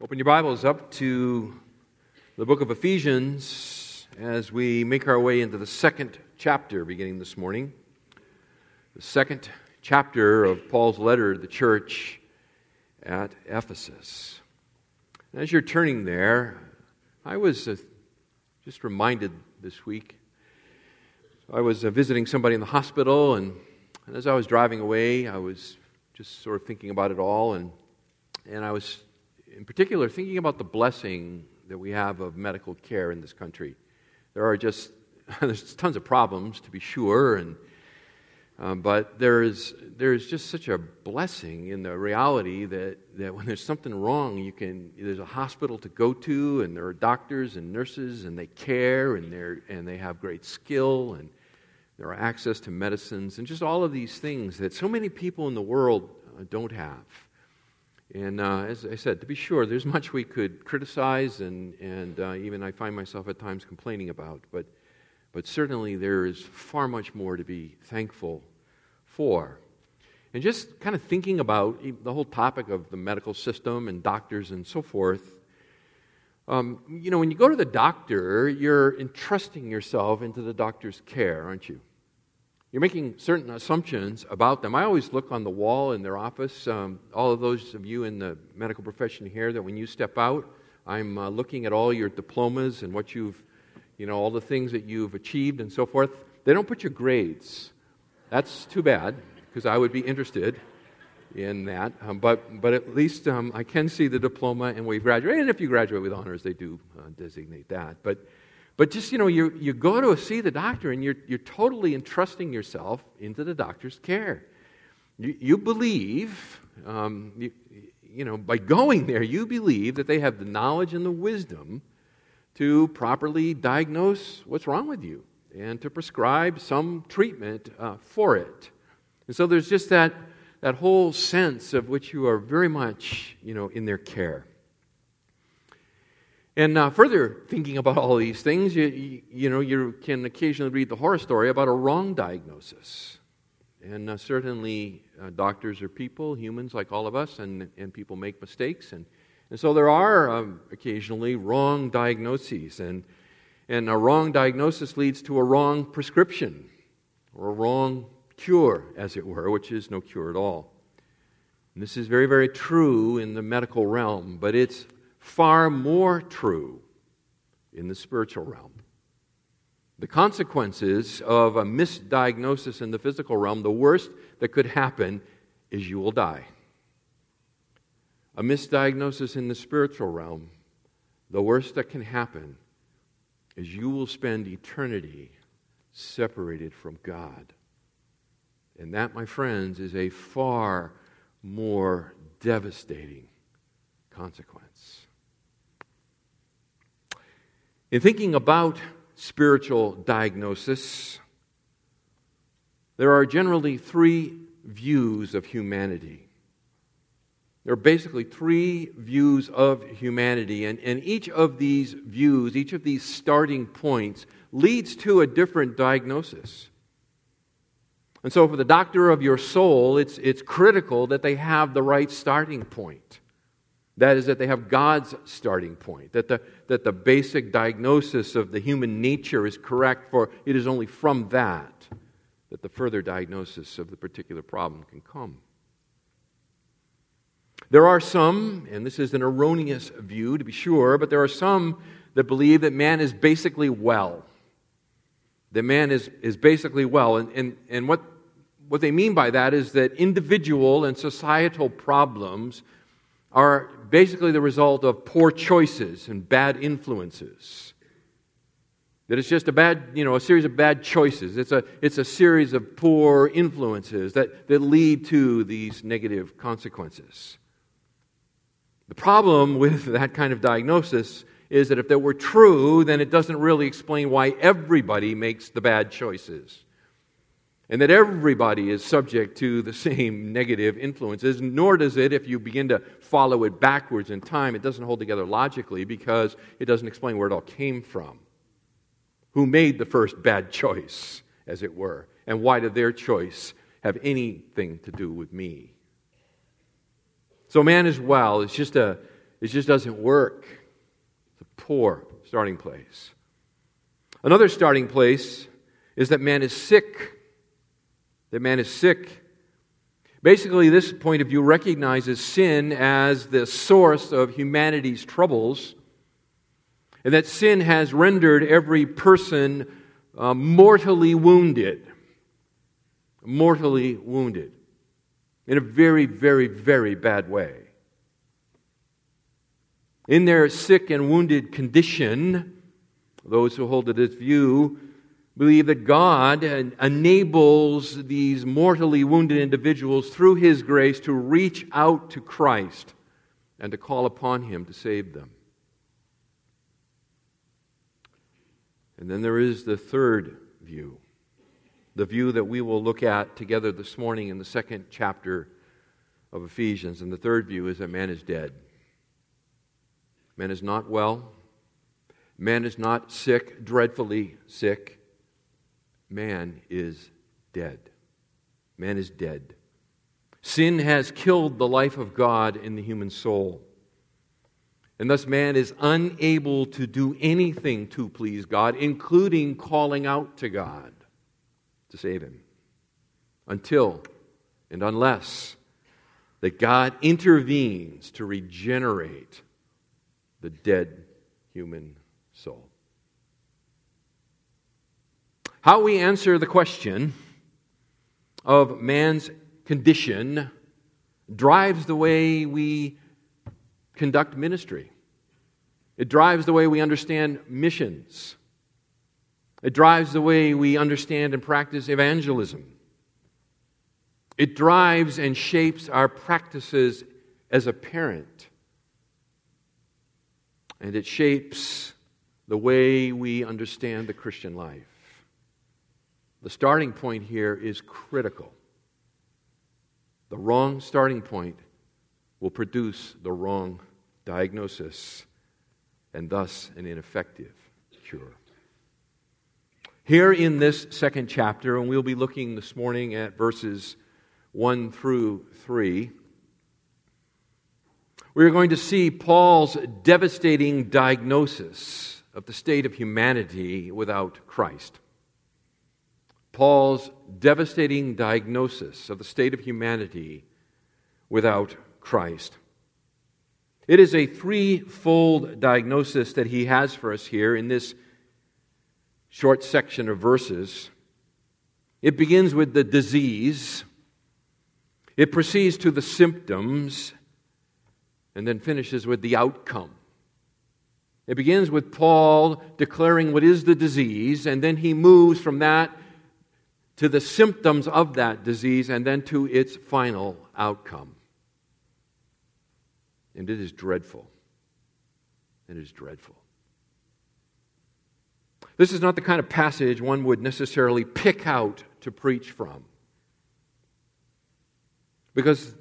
Open your Bibles up to the book of Ephesians as we make our way into the second chapter beginning this morning. The second chapter of Paul's letter to the church at Ephesus. As you're turning there, I was uh, just reminded this week. I was uh, visiting somebody in the hospital, and, and as I was driving away, I was just sort of thinking about it all, and, and I was in particular, thinking about the blessing that we have of medical care in this country. There are just there's tons of problems, to be sure, and um, but there is there is just such a blessing in the reality that, that when there's something wrong, you can there's a hospital to go to, and there are doctors and nurses, and they care, and they and they have great skill, and there are access to medicines, and just all of these things that so many people in the world uh, don't have. And uh, as I said, to be sure, there's much we could criticize, and, and uh, even I find myself at times complaining about. But, but certainly there is far much more to be thankful for. And just kind of thinking about the whole topic of the medical system and doctors and so forth, um, you know, when you go to the doctor, you're entrusting yourself into the doctor's care, aren't you? You're making certain assumptions about them. I always look on the wall in their office. Um, all of those of you in the medical profession here, that when you step out, I'm uh, looking at all your diplomas and what you've, you know, all the things that you've achieved and so forth. They don't put your grades. That's too bad because I would be interested in that. Um, but, but at least um, I can see the diploma and we graduate. And if you graduate with honors, they do uh, designate that. But but just, you know, you, you go to see the doctor and you're, you're totally entrusting yourself into the doctor's care. You, you believe, um, you, you know, by going there, you believe that they have the knowledge and the wisdom to properly diagnose what's wrong with you and to prescribe some treatment uh, for it. And so there's just that, that whole sense of which you are very much, you know, in their care. And uh, further thinking about all these things, you, you, you, know, you can occasionally read the horror story about a wrong diagnosis. And uh, certainly, uh, doctors are people, humans like all of us, and, and people make mistakes. And, and so there are um, occasionally wrong diagnoses. And, and a wrong diagnosis leads to a wrong prescription or a wrong cure, as it were, which is no cure at all. And this is very, very true in the medical realm, but it's far more true in the spiritual realm. The consequences of a misdiagnosis in the physical realm, the worst that could happen is you will die. A misdiagnosis in the spiritual realm, the worst that can happen is you will spend eternity separated from God. And that, my friends, is a far more devastating consequence. In thinking about spiritual diagnosis, there are generally three views of humanity. There are basically three views of humanity, and, and each of these views, each of these starting points, leads to a different diagnosis. And so, for the doctor of your soul, it's, it's critical that they have the right starting point. That is, that they have God's starting point, that the, that the basic diagnosis of the human nature is correct, for it is only from that that the further diagnosis of the particular problem can come. There are some, and this is an erroneous view to be sure, but there are some that believe that man is basically well. That man is, is basically well. And, and, and what, what they mean by that is that individual and societal problems are basically the result of poor choices and bad influences. That it's just a bad, you know, a series of bad choices. It's a, it's a series of poor influences that, that lead to these negative consequences. The problem with that kind of diagnosis is that if that were true, then it doesn't really explain why everybody makes the bad choices and that everybody is subject to the same negative influences, nor does it, if you begin to follow it backwards in time, it doesn't hold together logically because it doesn't explain where it all came from. Who made the first bad choice, as it were, and why did their choice have anything to do with me? So, man as well is just a, it just doesn't work. It's a poor starting place. Another starting place is that man is sick. That man is sick. Basically, this point of view recognizes sin as the source of humanity's troubles, and that sin has rendered every person uh, mortally wounded. Mortally wounded. In a very, very, very bad way. In their sick and wounded condition, those who hold to this view believe that God enables these mortally wounded individuals through His grace to reach out to Christ and to call upon Him to save them. And then there is the third view, the view that we will look at together this morning in the second chapter of Ephesians. And the third view is that man is dead. Man is not well. Man is not sick, dreadfully sick man is dead. Man is dead. Sin has killed the life of God in the human soul. And thus, man is unable to do anything to please God, including calling out to God to save him, until and unless that God intervenes to regenerate the dead human soul. How we answer the question of man's condition drives the way we conduct ministry. It drives the way we understand missions. It drives the way we understand and practice evangelism. It drives and shapes our practices as a parent. And it shapes the way we understand the Christian life. The starting point here is critical. The wrong starting point will produce the wrong diagnosis and thus an ineffective cure. Here in this second chapter, and we'll be looking this morning at verses 1 through 3, we're going to see Paul's devastating diagnosis of the state of humanity without Christ. Paul's devastating diagnosis of the state of humanity without Christ. It is a threefold diagnosis that he has for us here in this short section of verses. It begins with the disease, it proceeds to the symptoms, and then finishes with the outcome. It begins with Paul declaring what is the disease, and then he moves from that to the symptoms of that disease and then to its final outcome. And it is dreadful. It is dreadful. This is not the kind of passage one would necessarily pick out to preach from. Because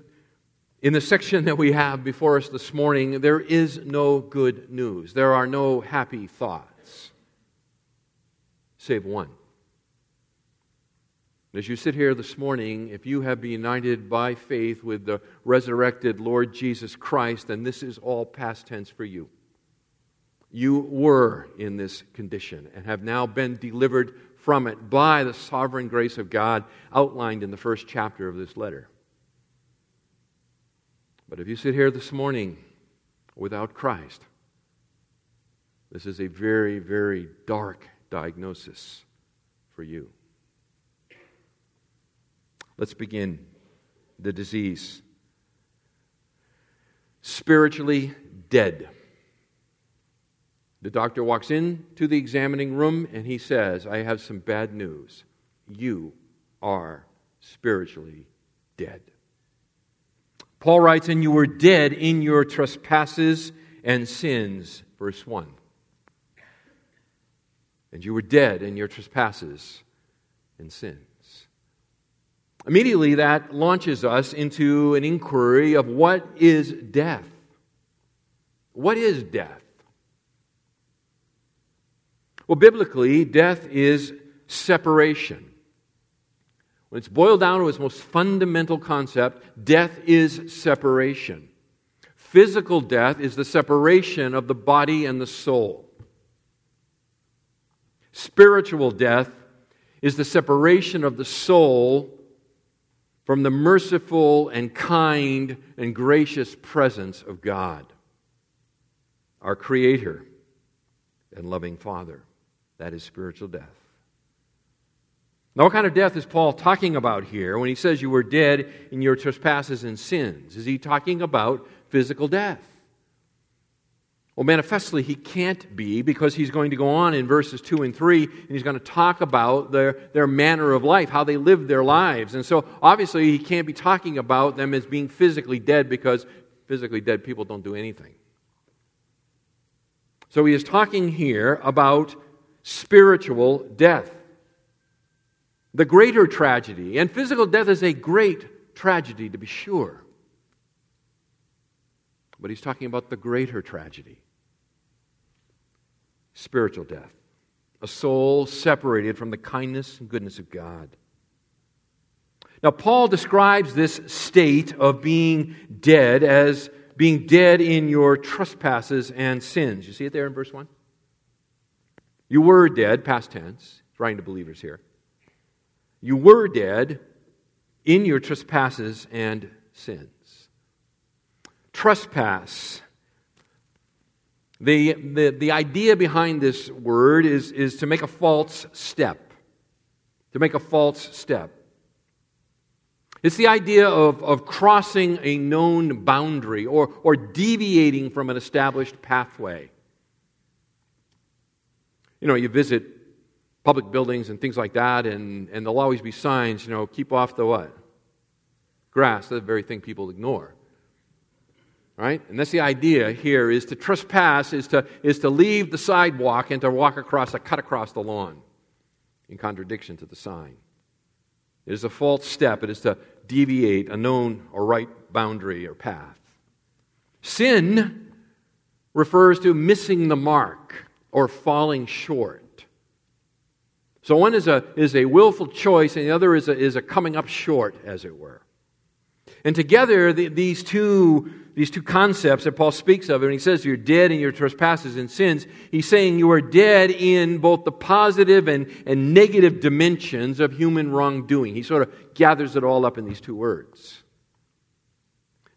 in the section that we have before us this morning, there is no good news. There are no happy thoughts, save one. As you sit here this morning, if you have been united by faith with the resurrected Lord Jesus Christ, then this is all past tense for you. You were in this condition and have now been delivered from it by the sovereign grace of God outlined in the first chapter of this letter. But if you sit here this morning without Christ, this is a very, very dark diagnosis for you. Let's begin. The disease. Spiritually dead. The doctor walks into the examining room and he says, I have some bad news. You are spiritually dead. Paul writes, And you were dead in your trespasses and sins, verse 1. And you were dead in your trespasses and sins. Immediately, that launches us into an inquiry of what is death? What is death? Well, biblically, death is separation. When it's boiled down to its most fundamental concept, death is separation. Physical death is the separation of the body and the soul. Spiritual death is the separation of the soul from the merciful and kind and gracious presence of God, our Creator and loving Father. That is spiritual death. Now, what kind of death is Paul talking about here when he says you were dead in your trespasses and sins? Is he talking about physical death? Well, manifestly, he can't be because he's going to go on in verses 2 and 3 and he's going to talk about their, their manner of life, how they lived their lives. And so, obviously, he can't be talking about them as being physically dead because physically dead people don't do anything. So, he is talking here about spiritual death. The greater tragedy, and physical death is a great tragedy to be sure. But he's talking about the greater tragedy spiritual death, a soul separated from the kindness and goodness of God. Now, Paul describes this state of being dead as being dead in your trespasses and sins. You see it there in verse 1? You were dead, past tense, He's writing to believers here. You were dead in your trespasses and sins. Trespass the, the, the idea behind this word is, is to make a false step. To make a false step. It's the idea of, of crossing a known boundary or, or deviating from an established pathway. You know, you visit public buildings and things like that, and, and there'll always be signs, you know, keep off the what? Grass, the very thing people ignore right? And that's the idea here is to trespass is to, is to leave the sidewalk and to walk across, to cut across the lawn in contradiction to the sign. It is a false step. It is to deviate a known or right boundary or path. Sin refers to missing the mark or falling short. So one is a, is a willful choice, and the other is a, is a coming up short, as it were. And together, the, these two these two concepts that Paul speaks of, and he says you're dead in your trespasses and sins, he's saying you are dead in both the positive and, and negative dimensions of human wrongdoing. He sort of gathers it all up in these two words.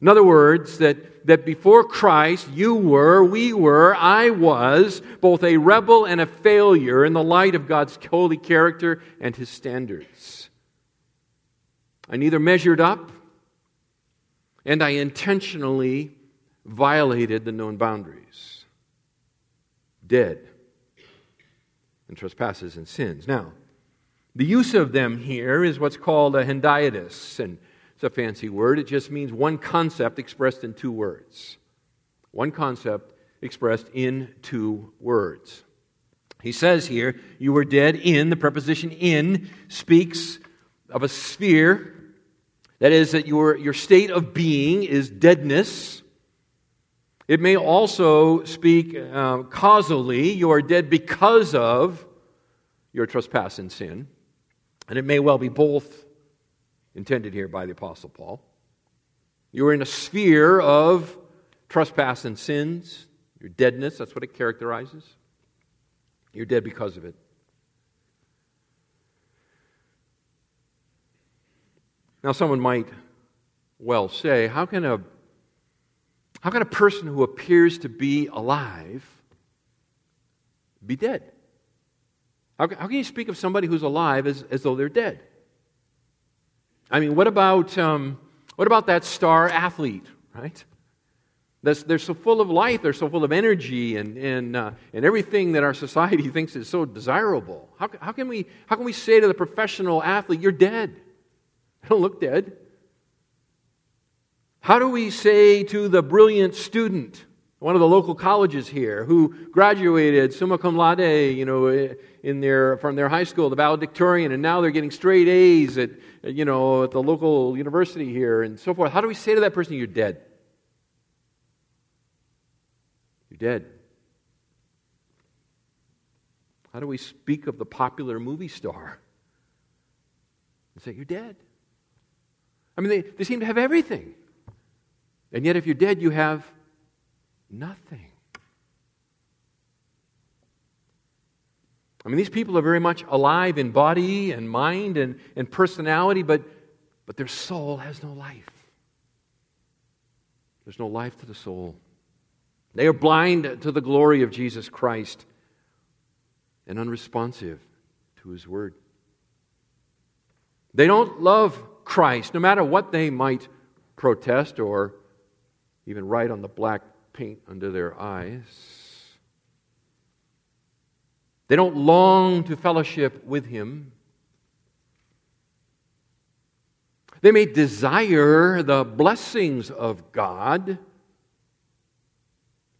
In other words, that, that before Christ, you were, we were, I was both a rebel and a failure in the light of God's holy character and his standards. I neither measured up and I intentionally violated the known boundaries. Dead in trespasses and sins. Now, the use of them here is what's called a hendiadys, and it's a fancy word. It just means one concept expressed in two words. One concept expressed in two words. He says here, you were dead in, the preposition in speaks of a sphere that is, that your, your state of being is deadness. It may also speak uh, causally, you are dead because of your trespass and sin. And it may well be both intended here by the Apostle Paul. You are in a sphere of trespass and sins, your deadness, that's what it characterizes. You're dead because of it. Now, someone might well say, how can a, how can a person who appears to be alive be dead? How, how can you speak of somebody who's alive as, as though they're dead? I mean, what about, um, what about that star athlete, right? That's, they're so full of life, they're so full of energy and, and, uh, and everything that our society thinks is so desirable. How, how, can we, how can we say to the professional athlete, you're dead? They don't look dead. How do we say to the brilliant student, one of the local colleges here, who graduated summa cum laude, you know, in their, from their high school, the valedictorian, and now they're getting straight A's at, you know, at the local university here and so forth. How do we say to that person, you're dead? You're dead. How do we speak of the popular movie star? And say, you're dead. I mean, they, they seem to have everything. And yet, if you're dead, you have nothing. I mean, these people are very much alive in body and mind and, and personality, but, but their soul has no life. There's no life to the soul. They are blind to the glory of Jesus Christ and unresponsive to his word. They don't love Christ, no matter what they might protest or even write on the black paint under their eyes. They don't long to fellowship with him. They may desire the blessings of God.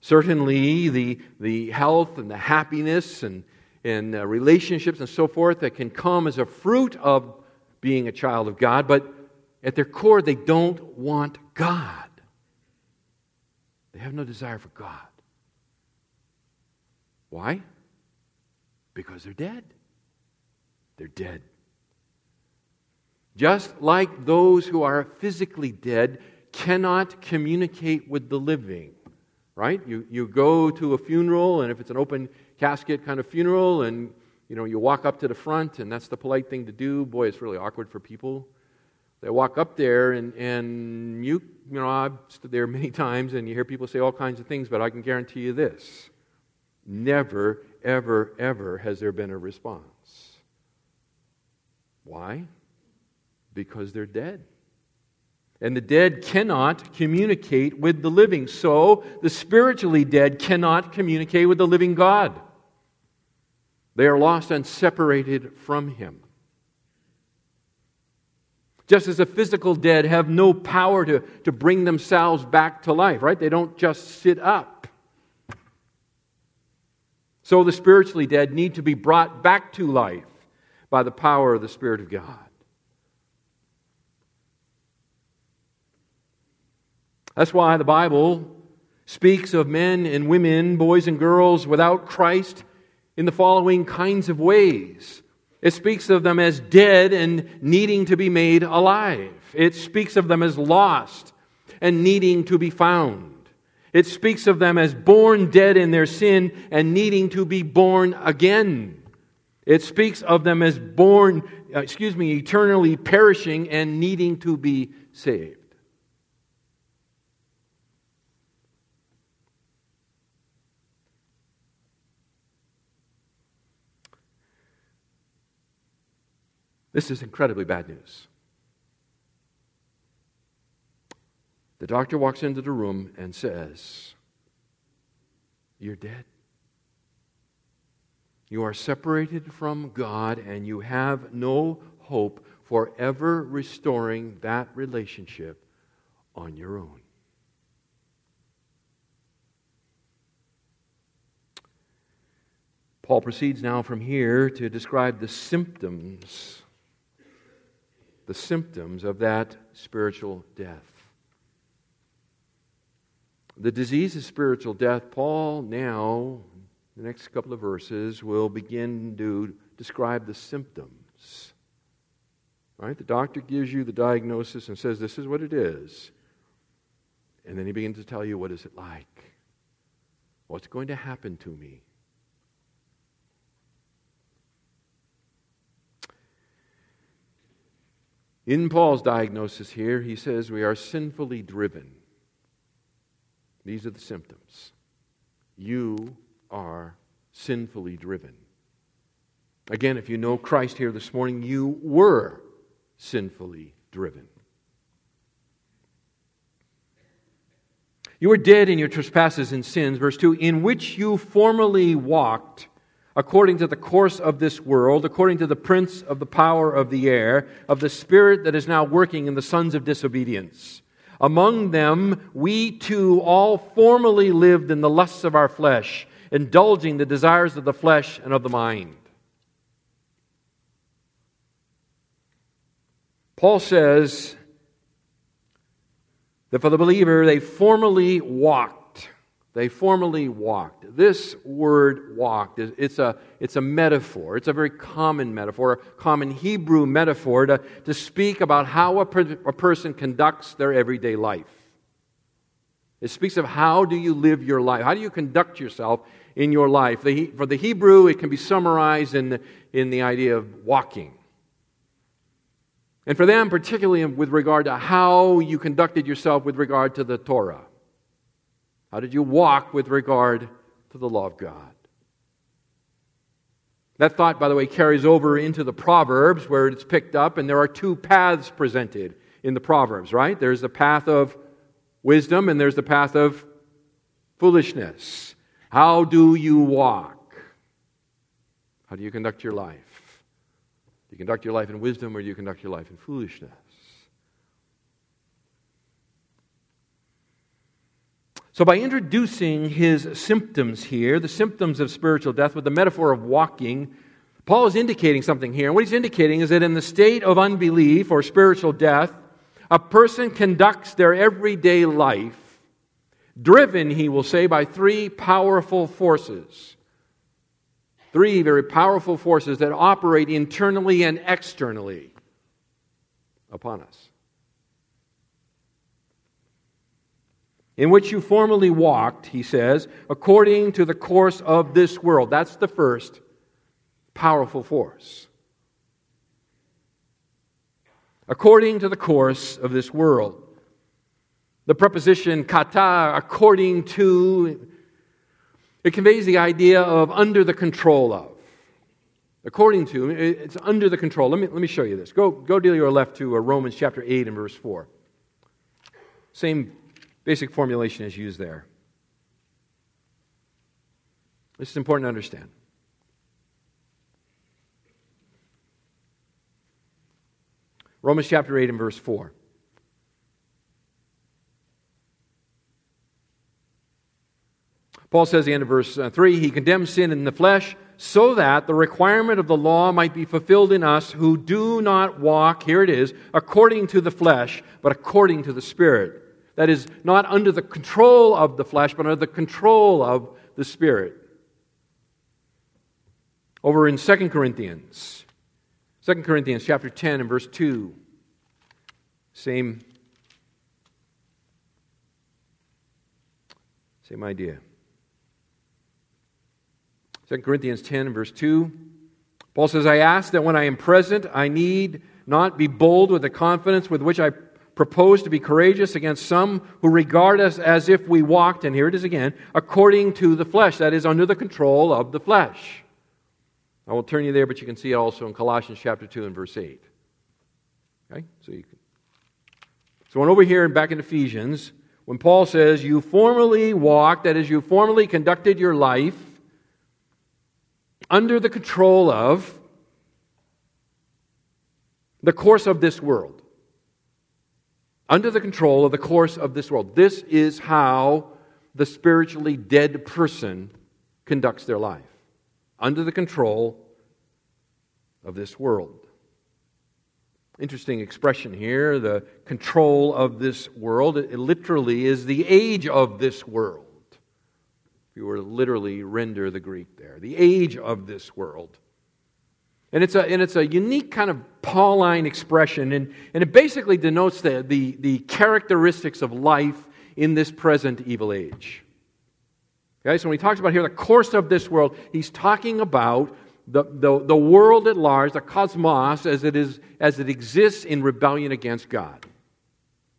Certainly, the, the health and the happiness and, and uh, relationships and so forth that can come as a fruit of being a child of God, but at their core, they don't want God. They have no desire for God. Why? Because they're dead. They're dead. Just like those who are physically dead cannot communicate with the living, right? You, you go to a funeral, and if it's an open casket kind of funeral, and you know, you walk up to the front, and that's the polite thing to do. Boy, it's really awkward for people. They walk up there, and, and you, you know, I've stood there many times, and you hear people say all kinds of things, but I can guarantee you this never, ever, ever has there been a response. Why? because they're dead. And the dead cannot communicate with the living. So the spiritually dead cannot communicate with the living God. They are lost and separated from Him. Just as the physical dead have no power to, to bring themselves back to life, right? They don't just sit up. So the spiritually dead need to be brought back to life by the power of the Spirit of God. That's why the Bible speaks of men and women, boys and girls without Christ in the following kinds of ways. It speaks of them as dead and needing to be made alive. It speaks of them as lost and needing to be found. It speaks of them as born dead in their sin and needing to be born again. It speaks of them as born, uh, excuse me, eternally perishing and needing to be saved. This is incredibly bad news. The doctor walks into the room and says, You're dead. You are separated from God, and you have no hope for ever restoring that relationship on your own. Paul proceeds now from here to describe the symptoms the symptoms of that spiritual death. The disease of spiritual death, Paul now, the next couple of verses, will begin to describe the symptoms. Right? The doctor gives you the diagnosis and says, This is what it is. And then he begins to tell you, What is it like? What's going to happen to me? In Paul's diagnosis here, he says we are sinfully driven. These are the symptoms. You are sinfully driven. Again, if you know Christ here this morning, you were sinfully driven. You were dead in your trespasses and sins, verse 2, in which you formerly walked according to the course of this world, according to the prince of the power of the air, of the spirit that is now working in the sons of disobedience. Among them, we too all formerly lived in the lusts of our flesh, indulging the desires of the flesh and of the mind. Paul says that for the believer, they formerly walked they formerly walked. This word walked, it's a, it's a metaphor. It's a very common metaphor, a common Hebrew metaphor to, to speak about how a, per, a person conducts their everyday life. It speaks of how do you live your life? How do you conduct yourself in your life? The, for the Hebrew, it can be summarized in the, in the idea of walking. And for them, particularly with regard to how you conducted yourself with regard to the Torah. How did you walk with regard to the law of God? That thought, by the way, carries over into the Proverbs where it's picked up, and there are two paths presented in the Proverbs, right? There's the path of wisdom and there's the path of foolishness. How do you walk? How do you conduct your life? Do you conduct your life in wisdom or do you conduct your life in foolishness? So, by introducing his symptoms here, the symptoms of spiritual death with the metaphor of walking, Paul is indicating something here. And what he's indicating is that in the state of unbelief or spiritual death, a person conducts their everyday life driven, he will say, by three powerful forces. Three very powerful forces that operate internally and externally upon us. In which you formerly walked, he says, according to the course of this world. That's the first powerful force according to the course of this world. The preposition kata, according to, it conveys the idea of under the control of. According to, it's under the control. Let me, let me show you this. Go, go to your left to uh, Romans chapter 8 and verse 4. Same basic formulation is used there. This is important to understand. Romans chapter 8 and verse 4. Paul says at the end of verse uh, 3 He condemns sin in the flesh so that the requirement of the law might be fulfilled in us who do not walk, here it is, according to the flesh, but according to the Spirit. That is, not under the control of the flesh, but under the control of the Spirit. Over in 2 Corinthians 2 Corinthians chapter 10 and verse 2. Same, same idea. 2 Corinthians 10 and verse 2. Paul says, I ask that when I am present, I need not be bold with the confidence with which I propose to be courageous against some who regard us as if we walked, and here it is again, according to the flesh, that is, under the control of the flesh. I won't turn you there, but you can see it also in Colossians chapter 2 and verse 8. Okay? So you can. So when over here and back in Ephesians, when Paul says, You formerly walked, that is, you formerly conducted your life under the control of the course of this world. Under the control of the course of this world. This is how the spiritually dead person conducts their life under the control of this world. Interesting expression here the control of this world. It literally is the age of this world. If you were to literally render the Greek there, the age of this world. And it's a, and it's a unique kind of Pauline expression, and, and it basically denotes the, the, the characteristics of life in this present evil age. Okay, so when he talks about here the course of this world, he's talking about the, the, the world at large, the cosmos, as it, is, as it exists in rebellion against God.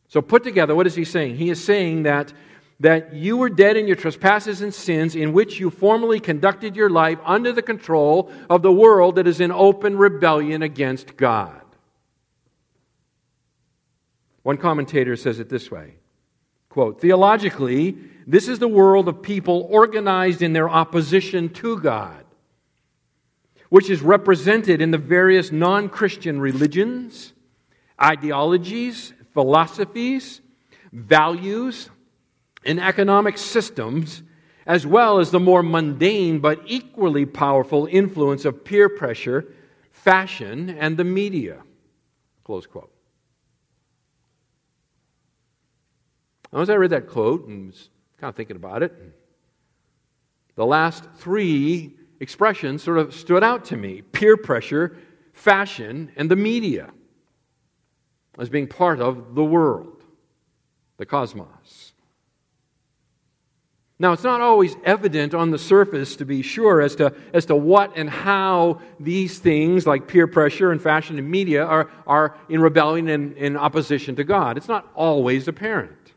So, put together, what is he saying? He is saying that, that you were dead in your trespasses and sins, in which you formerly conducted your life under the control of the world that is in open rebellion against God. One commentator says it this way quote, Theologically, this is the world of people organized in their opposition to God, which is represented in the various non Christian religions, ideologies, philosophies, values, and economic systems, as well as the more mundane but equally powerful influence of peer pressure, fashion, and the media. Close quote. As I read that quote and was kind of thinking about it. The last three expressions sort of stood out to me peer pressure, fashion, and the media as being part of the world, the cosmos. Now, it's not always evident on the surface, to be sure, as to, as to what and how these things, like peer pressure and fashion and media, are, are in rebellion and in opposition to God. It's not always apparent.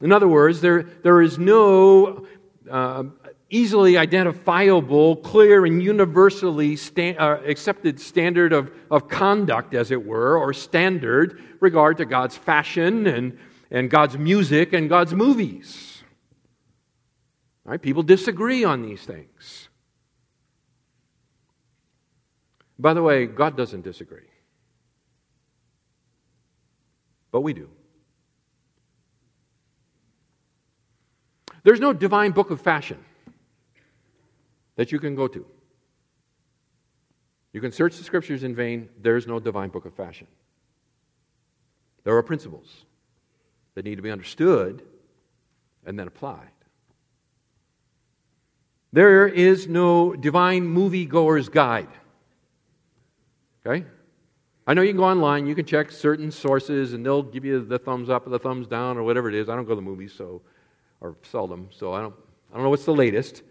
In other words, there, there is no uh, easily identifiable, clear, and universally sta- uh, accepted standard of, of conduct, as it were, or standard regard to God's fashion and and God's music and God's movies. Right? People disagree on these things. By the way, God doesn't disagree. But we do. There's no divine book of fashion that you can go to. You can search the scriptures in vain, there's no divine book of fashion. There are principles that need to be understood and then applied. There is no divine moviegoer's guide. Okay? I know you can go online, you can check certain sources, and they'll give you the thumbs up or the thumbs down or whatever it is. I don't go to the movies, so or seldom, so I don't I don't know what's the latest.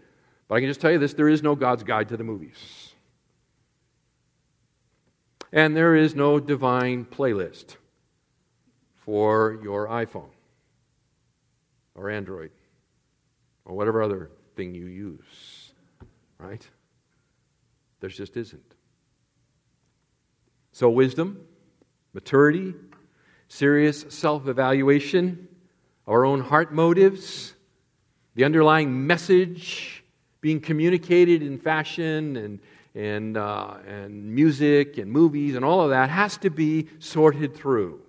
But I can just tell you this there is no God's guide to the movies. And there is no divine playlist for your iPhone or Android or whatever other thing you use, right? There just isn't. So, wisdom, maturity, serious self evaluation, our own heart motives, the underlying message being communicated in fashion and, and, uh, and music and movies and all of that has to be sorted through.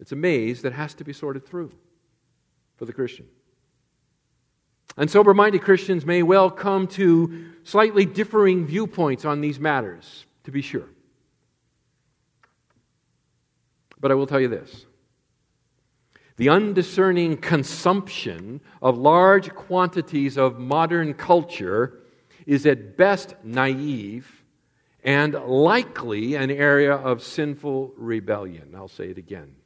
It's a maze that has to be sorted through for the Christian. And sober minded Christians may well come to slightly differing viewpoints on these matters, to be sure. But I will tell you this the undiscerning consumption of large quantities of modern culture is at best naive and likely an area of sinful rebellion. I'll say it again.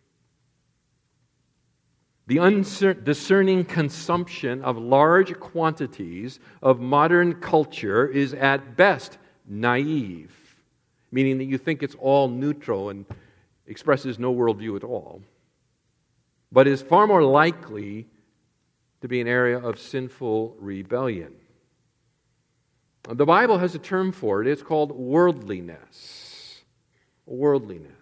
The undiscerning consumption of large quantities of modern culture is at best naive, meaning that you think it's all neutral and expresses no worldview at all, but is far more likely to be an area of sinful rebellion. The Bible has a term for it, it's called worldliness. Worldliness.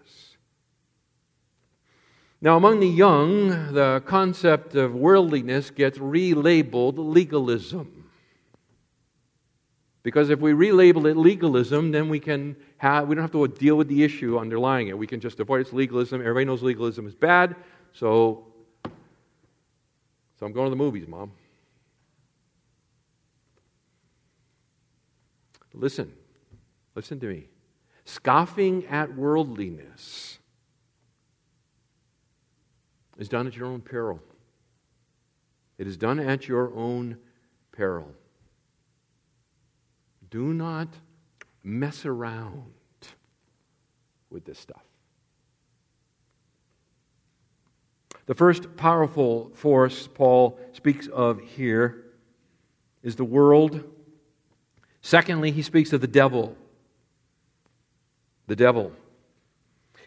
Now, among the young, the concept of worldliness gets relabeled legalism. Because if we relabel it legalism, then we can have, we don't have to deal with the issue underlying it. We can just avoid its legalism. Everybody knows legalism is bad, so, so I'm going to the movies, Mom. Listen, listen to me. Scoffing at worldliness is done at your own peril. It is done at your own peril. Do not mess around with this stuff. The first powerful force Paul speaks of here is the world. Secondly, he speaks of the devil. The devil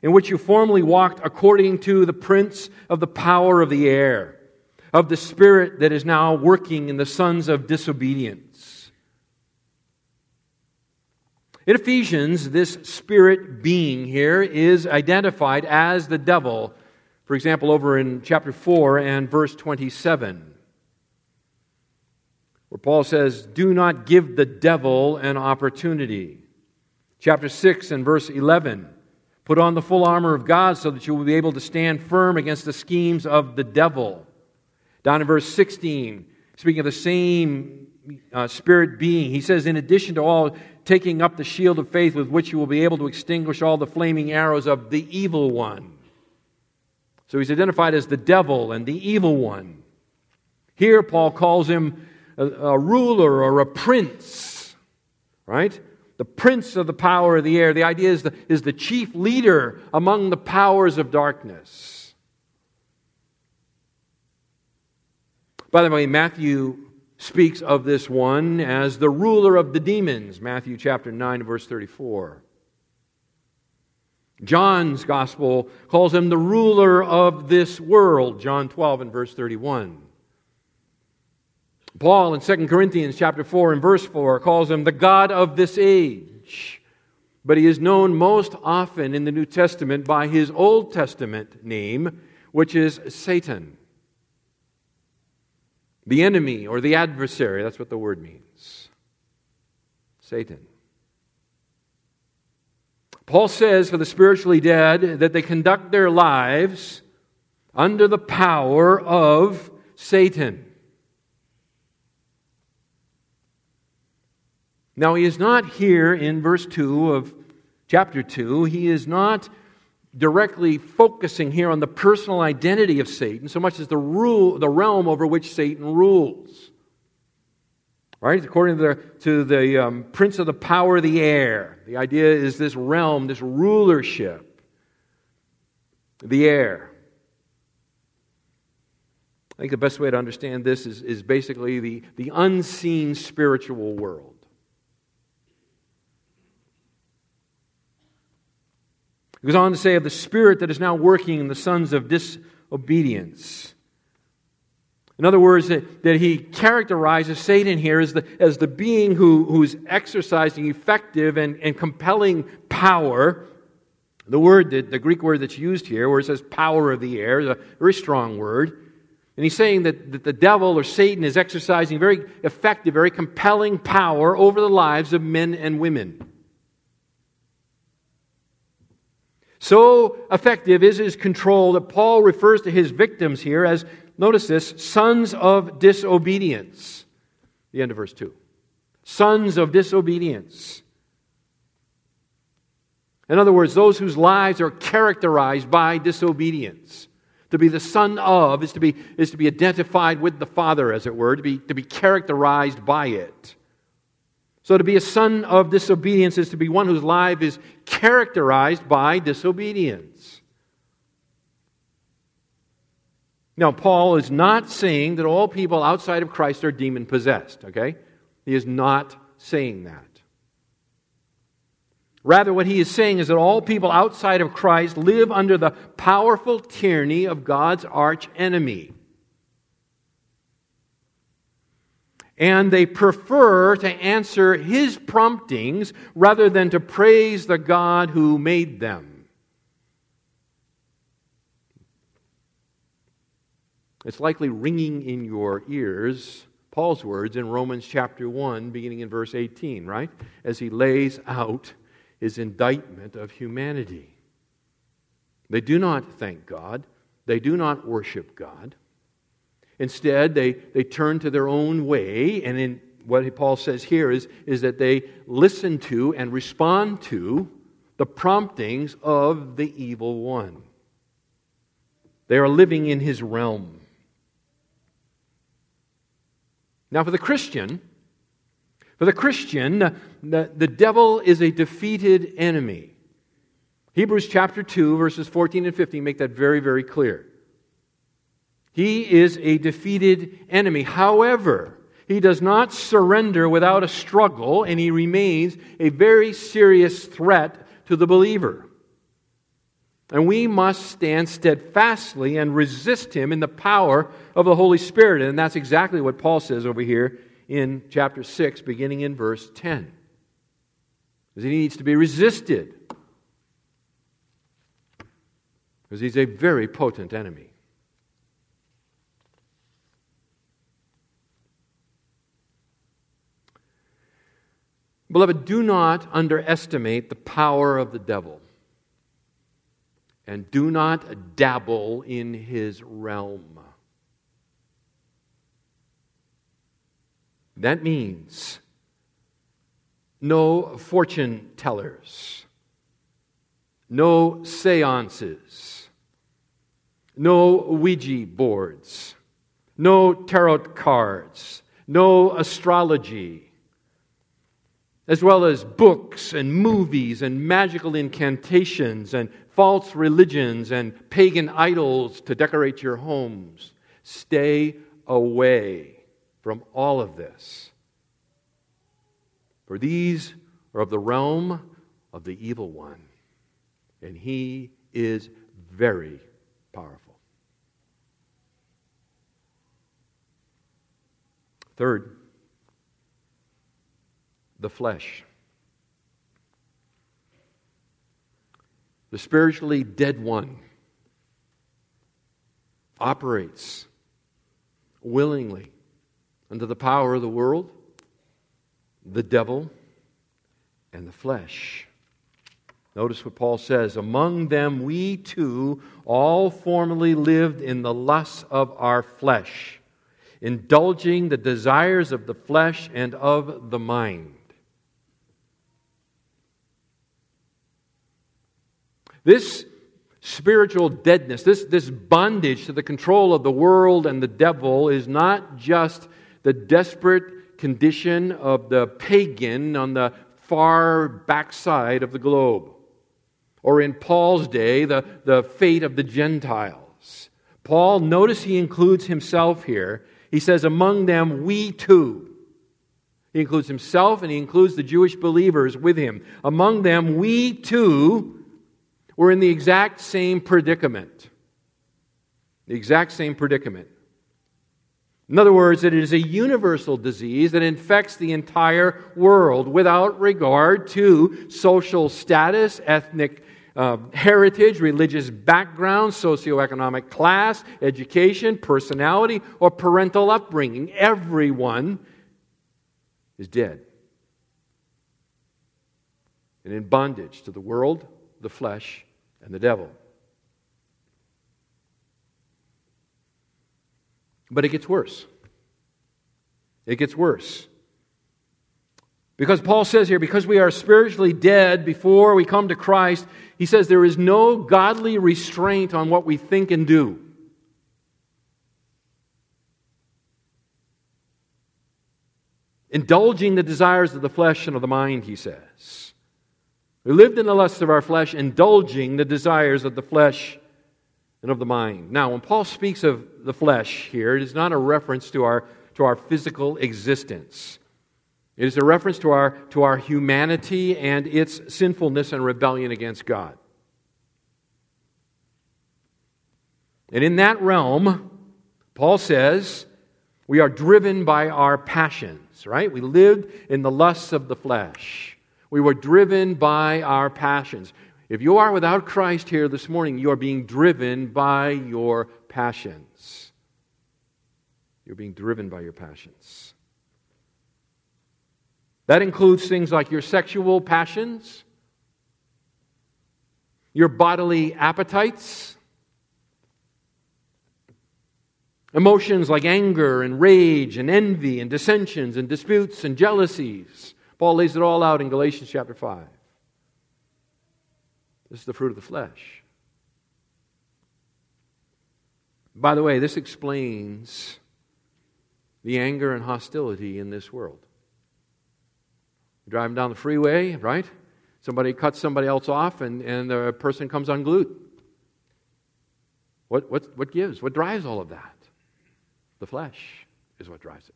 in which you formerly walked according to the prince of the power of the air, of the spirit that is now working in the sons of disobedience. In Ephesians, this spirit being here is identified as the devil. For example, over in chapter 4 and verse 27, where Paul says, Do not give the devil an opportunity. Chapter 6 and verse 11, Put on the full armor of God so that you will be able to stand firm against the schemes of the devil. Down in verse 16, speaking of the same uh, spirit being, he says, In addition to all taking up the shield of faith with which you will be able to extinguish all the flaming arrows of the evil one. So he's identified as the devil and the evil one. Here, Paul calls him a, a ruler or a prince, right? the prince of the power of the air. The idea is the, is the chief leader among the powers of darkness. By the way, Matthew speaks of this one as the ruler of the demons, Matthew chapter 9, verse 34. John's gospel calls him the ruler of this world, John 12 and verse 31. Paul in 2 Corinthians chapter 4 and verse 4 calls him the God of this age. But he is known most often in the New Testament by his Old Testament name, which is Satan. The enemy or the adversary, that's what the word means. Satan. Paul says for the spiritually dead that they conduct their lives under the power of Satan. Now, he is not here in verse 2 of chapter 2. He is not directly focusing here on the personal identity of Satan so much as the, rule, the realm over which Satan rules. Right? According to the, to the um, prince of the power of the air, the idea is this realm, this rulership, the air. I think the best way to understand this is, is basically the, the unseen spiritual world. He goes on to say of the spirit that is now working in the sons of disobedience. In other words, that, that he characterizes Satan here as the, as the being who, who's exercising effective and, and compelling power. The word, that, the Greek word that's used here, where it says power of the air, is a very strong word. And he's saying that, that the devil or Satan is exercising very effective, very compelling power over the lives of men and women. So effective is his control that Paul refers to his victims here as, notice this, sons of disobedience. The end of verse 2. Sons of disobedience. In other words, those whose lives are characterized by disobedience. To be the son of is to be, is to be identified with the Father, as it were, to be, to be characterized by it. So, to be a son of disobedience is to be one whose life is characterized by disobedience. Now, Paul is not saying that all people outside of Christ are demon possessed, okay? He is not saying that. Rather, what he is saying is that all people outside of Christ live under the powerful tyranny of God's arch enemy. And they prefer to answer his promptings rather than to praise the God who made them. It's likely ringing in your ears Paul's words in Romans chapter 1, beginning in verse 18, right? As he lays out his indictment of humanity. They do not thank God, they do not worship God. Instead, they, they turn to their own way, and in what Paul says here is, is that they listen to and respond to the promptings of the evil one. They are living in his realm. Now, for the Christian, for the Christian, the, the devil is a defeated enemy. Hebrews chapter 2, verses 14 and 15 make that very, very clear. He is a defeated enemy. However, he does not surrender without a struggle, and he remains a very serious threat to the believer. And we must stand steadfastly and resist him in the power of the Holy Spirit. And that's exactly what Paul says over here in chapter 6, beginning in verse 10. Because he needs to be resisted. Because he's a very potent enemy. Beloved, do not underestimate the power of the devil. And do not dabble in his realm. That means no fortune tellers, no seances, no Ouija boards, no tarot cards, no astrology as well as books and movies and magical incantations and false religions and pagan idols to decorate your homes. Stay away from all of this. For these are of the realm of the evil one, and he is very powerful. Third, the flesh. The spiritually dead one operates willingly under the power of the world, the devil, and the flesh. Notice what Paul says Among them, we too all formerly lived in the lusts of our flesh, indulging the desires of the flesh and of the mind. This spiritual deadness, this, this bondage to the control of the world and the devil, is not just the desperate condition of the pagan on the far backside of the globe, or in Paul's day, the, the fate of the Gentiles. Paul, notice he includes himself here. He says, Among them, we too. He includes himself and he includes the Jewish believers with him. Among them, we too we're in the exact same predicament. The exact same predicament. In other words, it is a universal disease that infects the entire world without regard to social status, ethnic uh, heritage, religious background, socioeconomic class, education, personality, or parental upbringing. Everyone is dead and in bondage to the world, the flesh, and the devil. But it gets worse. It gets worse. Because Paul says here, because we are spiritually dead before we come to Christ, he says there is no godly restraint on what we think and do. Indulging the desires of the flesh and of the mind, he says. We lived in the lusts of our flesh, indulging the desires of the flesh and of the mind. Now, when Paul speaks of the flesh here, it is not a reference to our, to our physical existence. It is a reference to our, to our humanity and its sinfulness and rebellion against God. And in that realm, Paul says, we are driven by our passions, right? We lived in the lusts of the flesh. We were driven by our passions. If you are without Christ here this morning, you are being driven by your passions. You're being driven by your passions. That includes things like your sexual passions, your bodily appetites, emotions like anger and rage and envy and dissensions and disputes and jealousies Paul lays it all out in Galatians chapter 5. This is the fruit of the flesh. By the way, this explains the anger and hostility in this world. You're driving down the freeway, right? Somebody cuts somebody else off, and, and the person comes unglued. What, what, what gives? What drives all of that? The flesh is what drives it.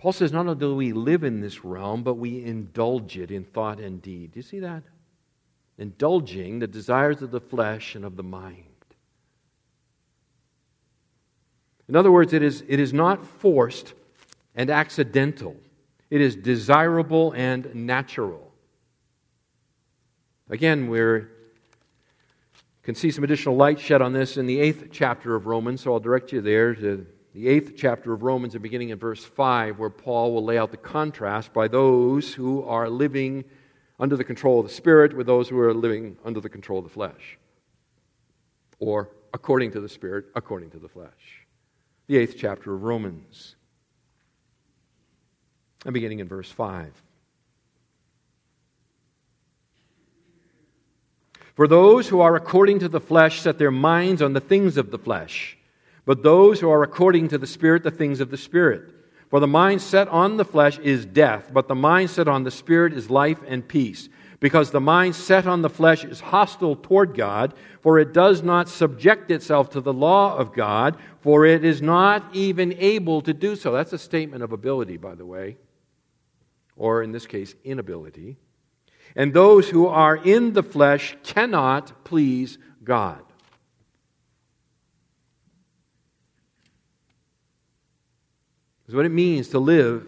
Paul says not only do we live in this realm, but we indulge it in thought and deed. Do you see that? Indulging the desires of the flesh and of the mind. In other words, it is, it is not forced and accidental, it is desirable and natural. Again, we can see some additional light shed on this in the eighth chapter of Romans, so I'll direct you there to the eighth chapter of Romans, and beginning in verse 5, where Paul will lay out the contrast by those who are living under the control of the Spirit with those who are living under the control of the flesh. Or according to the Spirit, according to the flesh. The eighth chapter of Romans, and beginning in verse 5. For those who are according to the flesh set their minds on the things of the flesh but those who are according to the Spirit, the things of the Spirit. For the mind set on the flesh is death, but the mind set on the Spirit is life and peace. Because the mind set on the flesh is hostile toward God, for it does not subject itself to the law of God, for it is not even able to do so. That's a statement of ability, by the way, or in this case, inability. And those who are in the flesh cannot please God. Is what it means to live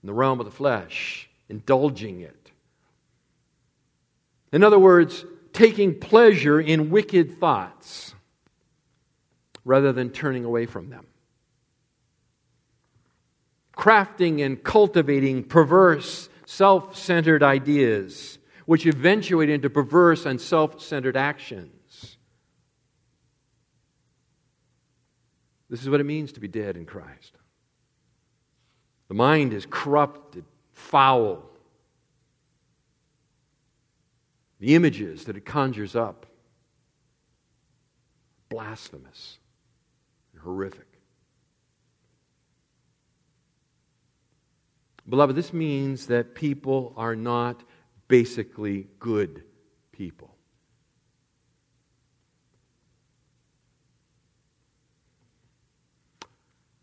in the realm of the flesh, indulging it. In other words, taking pleasure in wicked thoughts rather than turning away from them. Crafting and cultivating perverse, self centered ideas, which eventuate into perverse and self centered actions. This is what it means to be dead in Christ. The mind is corrupted, foul. The images that it conjures up, blasphemous horrific. Beloved, this means that people are not basically good people.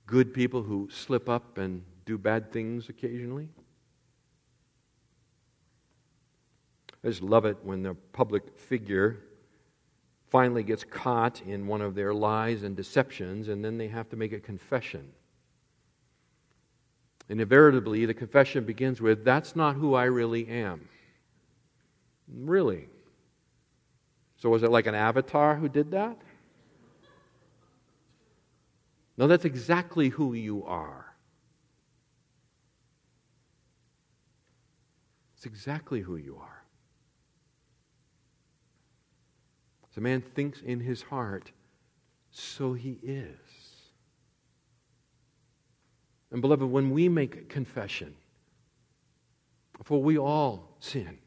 Good people who slip up and do bad things occasionally. I just love it when the public figure finally gets caught in one of their lies and deceptions, and then they have to make a confession. And invariably, the confession begins with, That's not who I really am. Really? So, was it like an avatar who did that? No, that's exactly who you are. It's exactly who you are. As a man thinks in his heart, so he is. And beloved, when we make confession, for we all sin,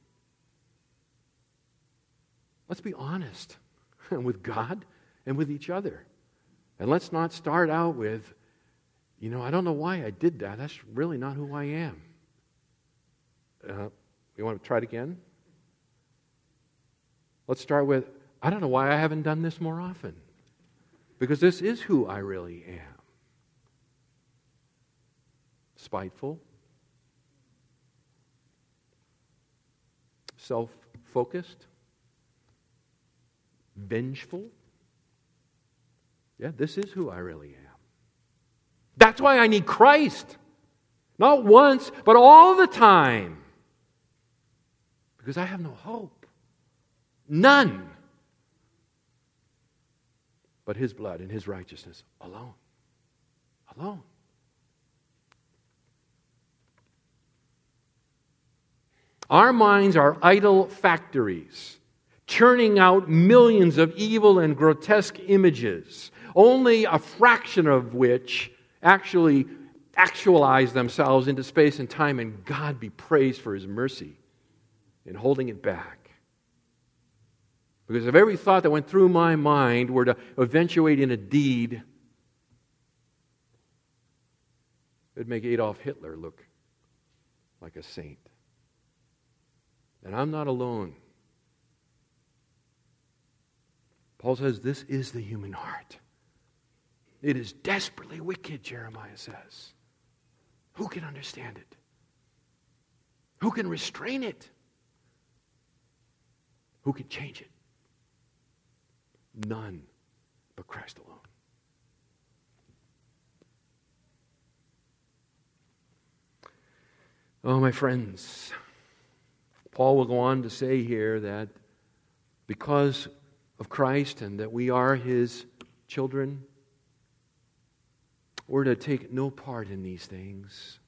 let's be honest with God and with each other. And let's not start out with, you know, I don't know why I did that. That's really not who I am. Uh, you want to try it again? Let's start with, I don't know why I haven't done this more often. Because this is who I really am spiteful, self focused, vengeful yeah, this is who I really am. That's why I need Christ. Not once, but all the time. Because I have no hope. None. But His blood and His righteousness alone. Alone. Our minds are idol factories, churning out millions of evil and grotesque images only a fraction of which actually actualize themselves into space and time, and God be praised for his mercy in holding it back. Because if every thought that went through my mind were to eventuate in a deed, it'd make Adolf Hitler look like a saint. And I'm not alone. Paul says this is the human heart. It is desperately wicked, Jeremiah says. Who can understand it? Who can restrain it? Who can change it? None but Christ alone. Oh, my friends, Paul will go on to say here that because of Christ and that we are his children, we're to take no part in these things.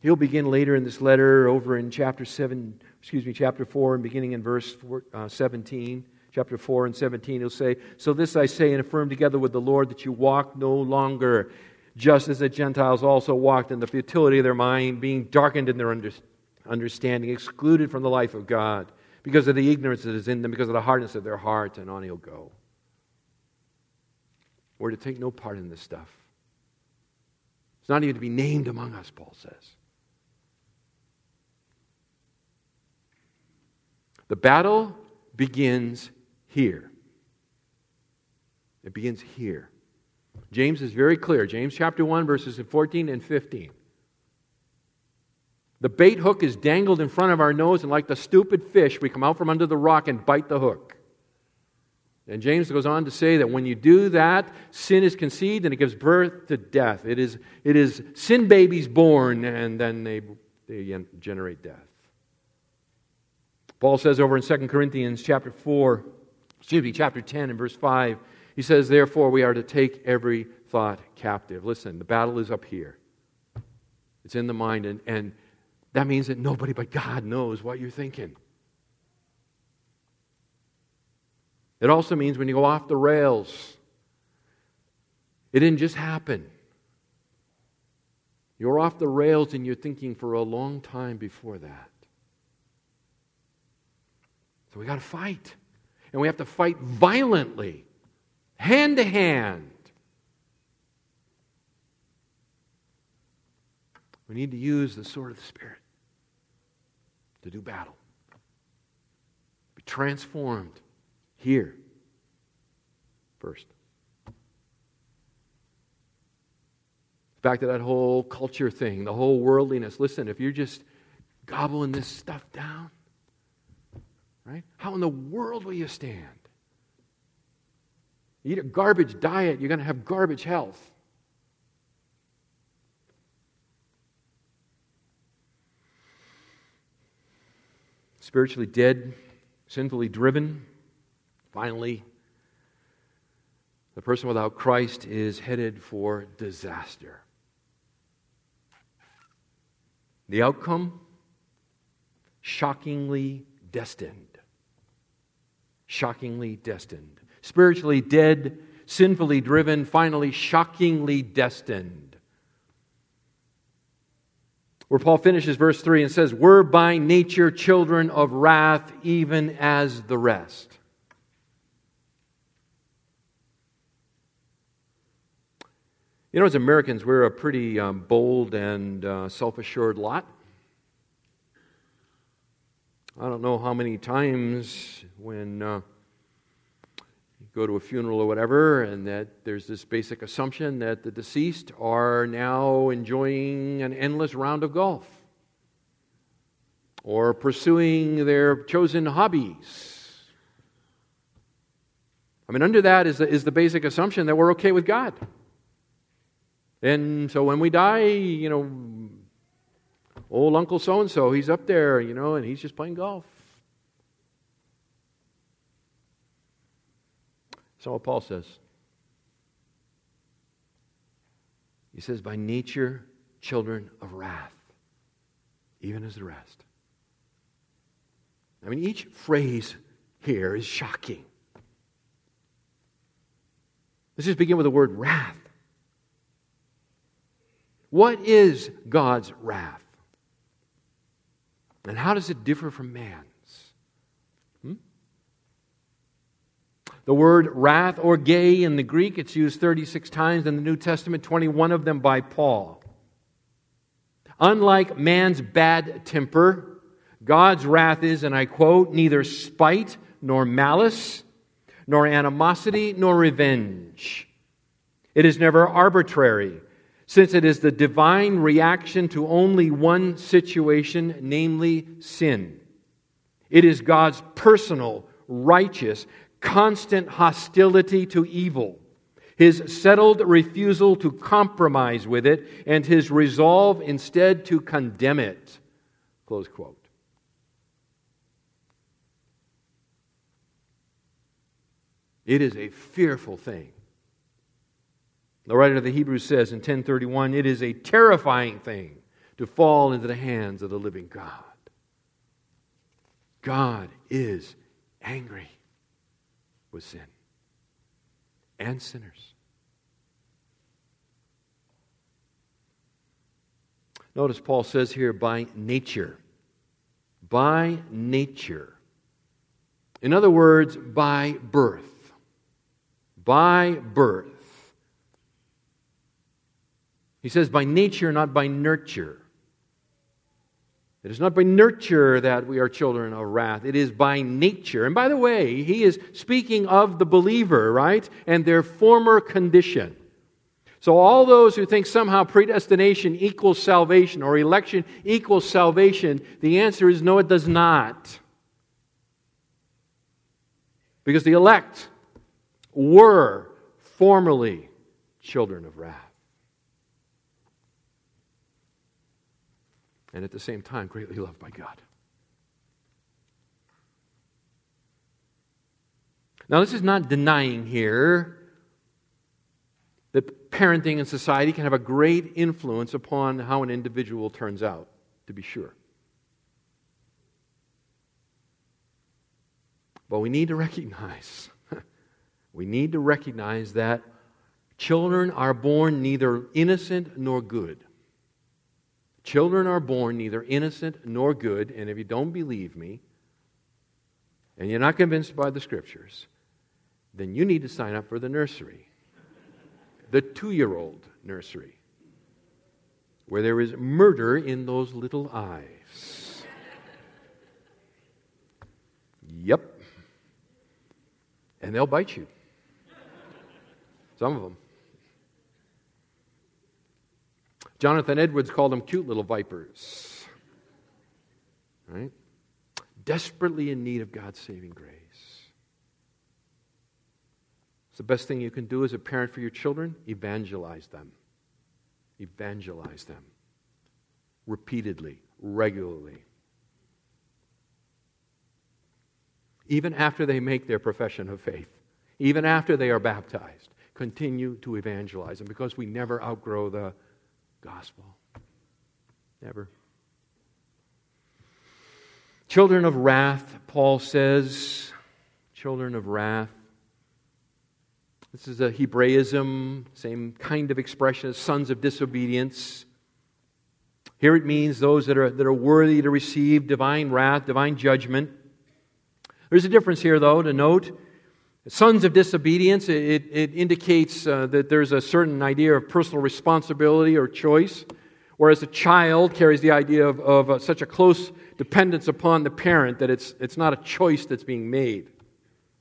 He'll begin later in this letter over in chapter 7, excuse me, chapter 4, and beginning in verse four, uh, 17. Chapter 4 and 17, he'll say, So this I say and affirm together with the Lord that you walk no longer just as the Gentiles also walked in the futility of their mind, being darkened in their under, understanding, excluded from the life of God because of the ignorance that is in them, because of the hardness of their heart, and on he'll go. We're to take no part in this stuff. It's not even to be named among us, Paul says. The battle begins here. It begins here. James is very clear. James chapter 1, verses 14 and 15. The bait hook is dangled in front of our nose, and like the stupid fish, we come out from under the rock and bite the hook. And James goes on to say that when you do that, sin is conceived and it gives birth to death. It is, it is sin babies born, and then they, they generate death. Paul says over in 2 Corinthians chapter 4, excuse me, chapter 10 and verse 5, he says, Therefore, we are to take every thought captive. Listen, the battle is up here. It's in the mind, and, and that means that nobody but God knows what you're thinking. It also means when you go off the rails, it didn't just happen. You're off the rails and you're thinking for a long time before that. So we got to fight. And we have to fight violently, hand to hand. We need to use the sword of the Spirit to do battle, be transformed here first. Back to that whole culture thing, the whole worldliness. Listen, if you're just gobbling this stuff down, right? How in the world will you stand? You eat a garbage diet, you're going to have garbage health. Spiritually dead, sinfully driven, Finally, the person without Christ is headed for disaster. The outcome? Shockingly destined. Shockingly destined. Spiritually dead, sinfully driven, finally, shockingly destined. Where Paul finishes verse 3 and says, We're by nature children of wrath, even as the rest. You know, as Americans, we're a pretty um, bold and uh, self assured lot. I don't know how many times when uh, you go to a funeral or whatever, and that there's this basic assumption that the deceased are now enjoying an endless round of golf or pursuing their chosen hobbies. I mean, under that is the, is the basic assumption that we're okay with God. And so when we die, you know, old Uncle so and so, he's up there, you know, and he's just playing golf. That's what Paul says. He says, by nature, children of wrath, even as the rest. I mean, each phrase here is shocking. Let's just begin with the word wrath. What is God's wrath? And how does it differ from man's? Hmm? The word wrath orgē in the Greek, it's used 36 times in the New Testament, 21 of them by Paul. Unlike man's bad temper, God's wrath is, and I quote, neither spite nor malice, nor animosity nor revenge. It is never arbitrary since it is the divine reaction to only one situation, namely sin. It is God's personal, righteous, constant hostility to evil, his settled refusal to compromise with it, and his resolve instead to condemn it. Close quote. It is a fearful thing the writer of the Hebrews says in 1031 it is a terrifying thing to fall into the hands of the living God. God is angry with sin and sinners. Notice Paul says here by nature. By nature. In other words, by birth. By birth. He says, by nature, not by nurture. It is not by nurture that we are children of wrath. It is by nature. And by the way, he is speaking of the believer, right? And their former condition. So, all those who think somehow predestination equals salvation or election equals salvation, the answer is no, it does not. Because the elect were formerly children of wrath. And at the same time, greatly loved by God. Now, this is not denying here that parenting and society can have a great influence upon how an individual turns out, to be sure. But we need to recognize, we need to recognize that children are born neither innocent nor good. Children are born neither innocent nor good, and if you don't believe me, and you're not convinced by the scriptures, then you need to sign up for the nursery, the two year old nursery, where there is murder in those little eyes. Yep. And they'll bite you. Some of them. Jonathan Edwards called them cute little vipers. Right? Desperately in need of God's saving grace. It's the best thing you can do as a parent for your children evangelize them. Evangelize them. Repeatedly, regularly. even after they make their profession of faith, even after they are baptized, continue to evangelize them because we never outgrow the gospel. Never. Children of wrath, Paul says, children of wrath. This is a Hebraism, same kind of expression as sons of disobedience. Here it means those that are, that are worthy to receive divine wrath, divine judgment. There's a difference here, though, to note. Sons of disobedience, it, it indicates uh, that there's a certain idea of personal responsibility or choice, whereas a child carries the idea of, of uh, such a close dependence upon the parent that it's, it's not a choice that's being made.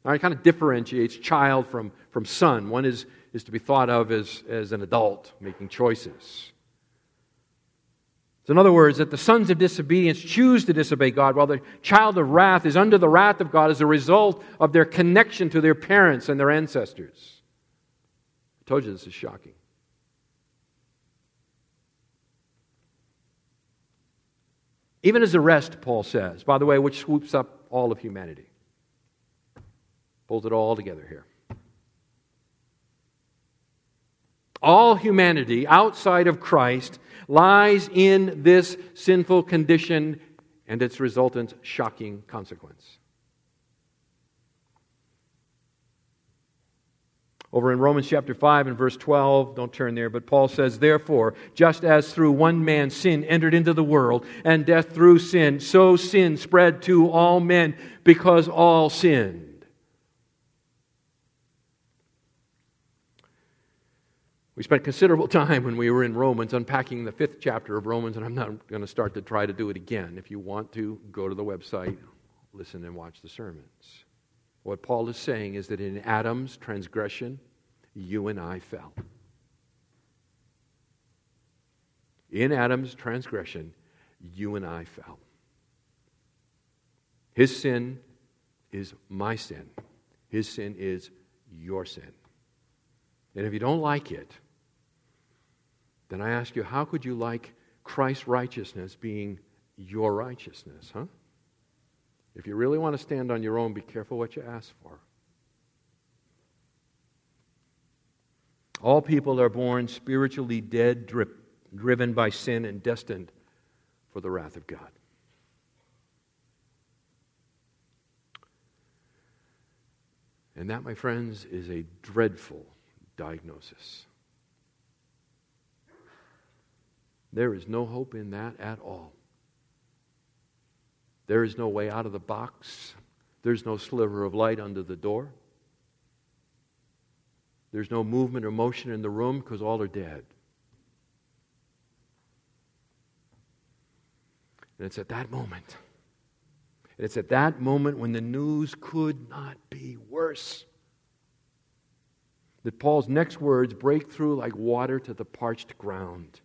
Now, it kind of differentiates child from, from son. One is, is to be thought of as, as an adult making choices. So, in other words, that the sons of disobedience choose to disobey God, while the child of wrath is under the wrath of God as a result of their connection to their parents and their ancestors. I told you this is shocking. Even as the rest, Paul says, by the way, which swoops up all of humanity, pulls it all together here. All humanity outside of Christ lies in this sinful condition and its resultant shocking consequence. Over in Romans chapter 5 and verse 12, don't turn there, but Paul says, Therefore, just as through one man sin entered into the world, and death through sin, so sin spread to all men because all sinned. We spent considerable time when we were in Romans unpacking the fifth chapter of Romans, and I'm not going to start to try to do it again. If you want to, go to the website, listen, and watch the sermons. What Paul is saying is that in Adam's transgression, you and I fell. In Adam's transgression, you and I fell. His sin is my sin, his sin is your sin. And if you don't like it, then I ask you, how could you like Christ's righteousness being your righteousness, huh? If you really want to stand on your own, be careful what you ask for. All people are born spiritually dead, drip, driven by sin, and destined for the wrath of God. And that, my friends, is a dreadful diagnosis. There is no hope in that at all. There is no way out of the box. There's no sliver of light under the door. There's no movement or motion in the room because all are dead. And it's at that moment. And it's at that moment when the news could not be worse. That Paul's next words break through like water to the parched ground.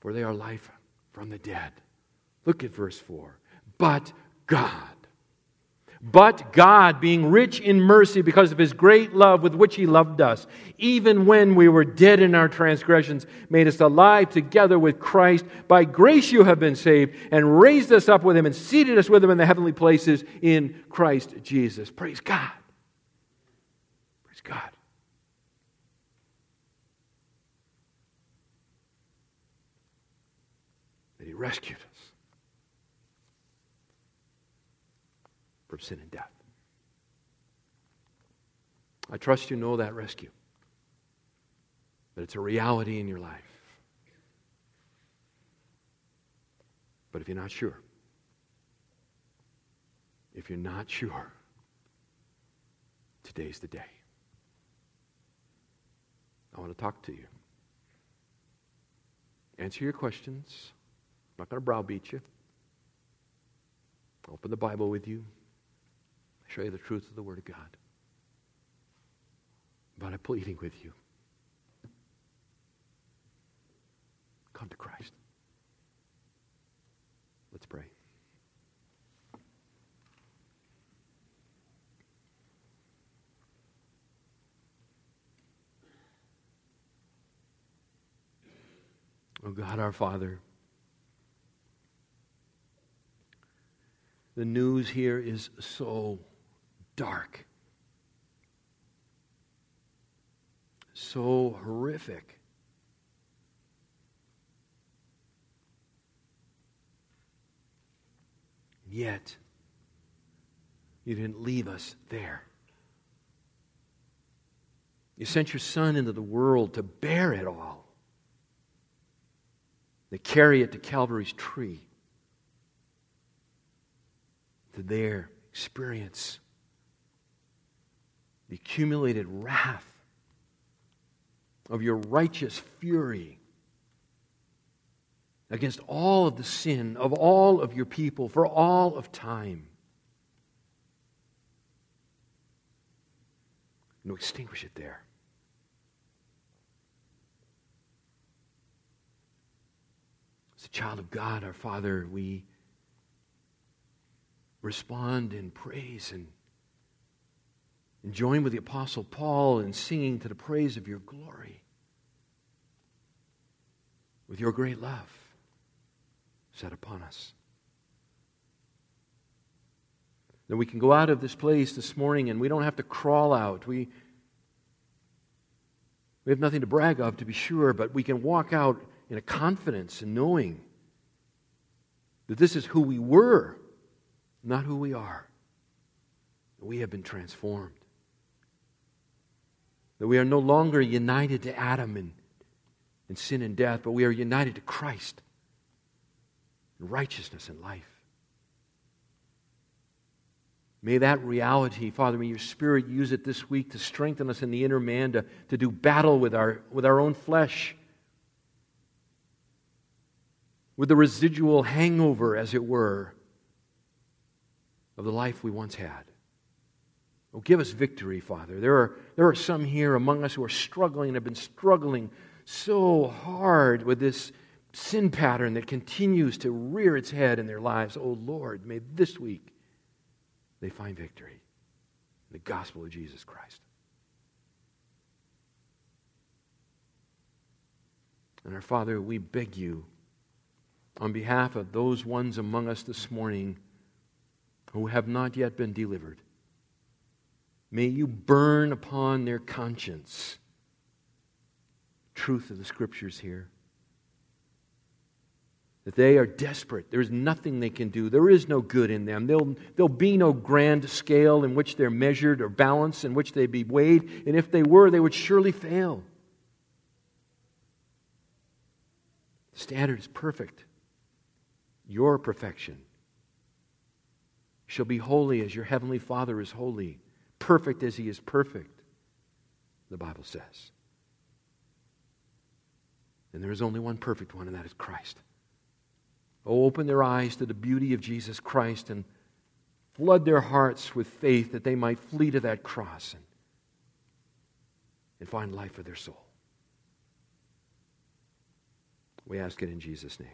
For they are life from the dead. Look at verse 4. But God but God, being rich in mercy because of his great love with which he loved us, even when we were dead in our transgressions, made us alive together with Christ. By grace you have been saved, and raised us up with him, and seated us with him in the heavenly places in Christ Jesus. Praise God. Praise God. That he rescued us. from sin and death. I trust you know that rescue, that it's a reality in your life. But if you're not sure, if you're not sure, today's the day. I want to talk to you. Answer your questions. I'm not going to browbeat you. I'll Open the Bible with you I show you the truth of the Word of God. But I'm pleading with you. Come to Christ. Let's pray. Oh God, our Father, the news here is so dark, so horrific. Yet, you didn't leave us there. You sent your Son into the world to bear it all, to carry it to Calvary's tree, to there experience the accumulated wrath of your righteous fury against all of the sin of all of your people for all of time. And extinguish it there. As a child of God, our Father, we respond in praise and and join with the Apostle Paul in singing to the praise of your glory with your great love set upon us. That we can go out of this place this morning and we don't have to crawl out. We, we have nothing to brag of, to be sure, but we can walk out in a confidence and knowing that this is who we were, not who we are. We have been transformed. That we are no longer united to Adam and, in sin and death, but we are united to Christ in righteousness and life. May that reality, Father, may your Spirit use it this week to strengthen us in the inner man, to, to do battle with our, with our own flesh, with the residual hangover, as it were, of the life we once had. Oh, give us victory, Father. There are, there are some here among us who are struggling and have been struggling so hard with this sin pattern that continues to rear its head in their lives. Oh, Lord, may this week they find victory in the gospel of Jesus Christ. And our Father, we beg you on behalf of those ones among us this morning who have not yet been delivered May you burn upon their conscience truth of the scriptures here. That they are desperate. There's nothing they can do. There is no good in them. There'll, there'll be no grand scale in which they're measured or balanced, in which they be weighed. And if they were, they would surely fail. The standard is perfect. Your perfection shall be holy as your heavenly Father is holy perfect as he is perfect, the Bible says. And there is only one perfect one, and that is Christ. Oh, open their eyes to the beauty of Jesus Christ and flood their hearts with faith that they might flee to that cross and, and find life for their soul. We ask it in Jesus' name.